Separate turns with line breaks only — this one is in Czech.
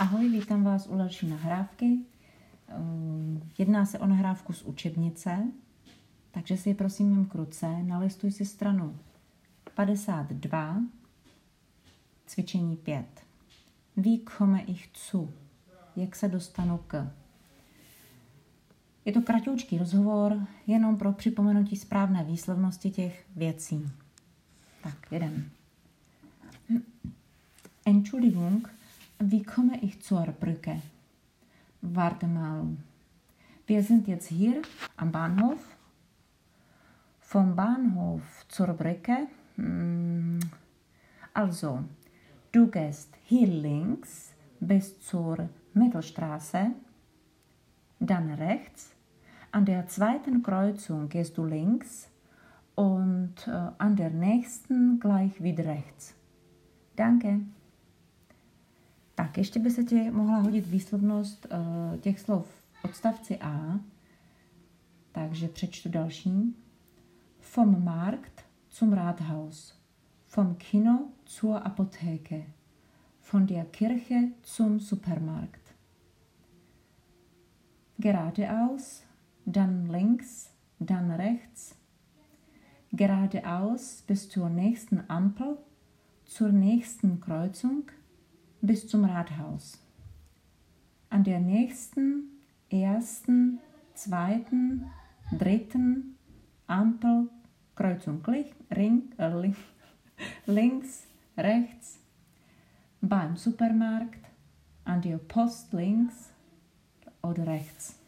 Ahoj, vítám vás u další nahrávky. Ehm, jedná se o nahrávku z učebnice, takže si prosím jen kruce, nalistuj si stranu 52, cvičení 5. Wie komme ich zu? Jak se dostanu k? Je to kratoučký rozhovor, jenom pro připomenutí správné výslovnosti těch věcí. Tak, jeden. Entschuldigung, wie komme ich zur Brücke? Warte mal. Wir sind jetzt hier am Bahnhof. Vom Bahnhof zur Brücke. Hm, also, du gehst hier links bis zur Mittelstraße, dann rechts. An der zweiten Kreuzung gehst du links und äh, an der nächsten gleich wieder rechts. Danke. Tak, ještě by se ti mohla hodit výslovnost uh, těch slov odstavci A. Takže přečtu další. Vom Markt zum Rathaus. Vom Kino zur Apotheke. Von der Kirche zum Supermarkt. Geradeaus, dann links, dann rechts. Geradeaus bis zur nächsten Ampel, zur nächsten Kreuzung bis zum Rathaus. An der nächsten, ersten, zweiten, dritten Ampel, Kreuzung ring, äh, links, rechts, beim Supermarkt, an der Post links oder rechts.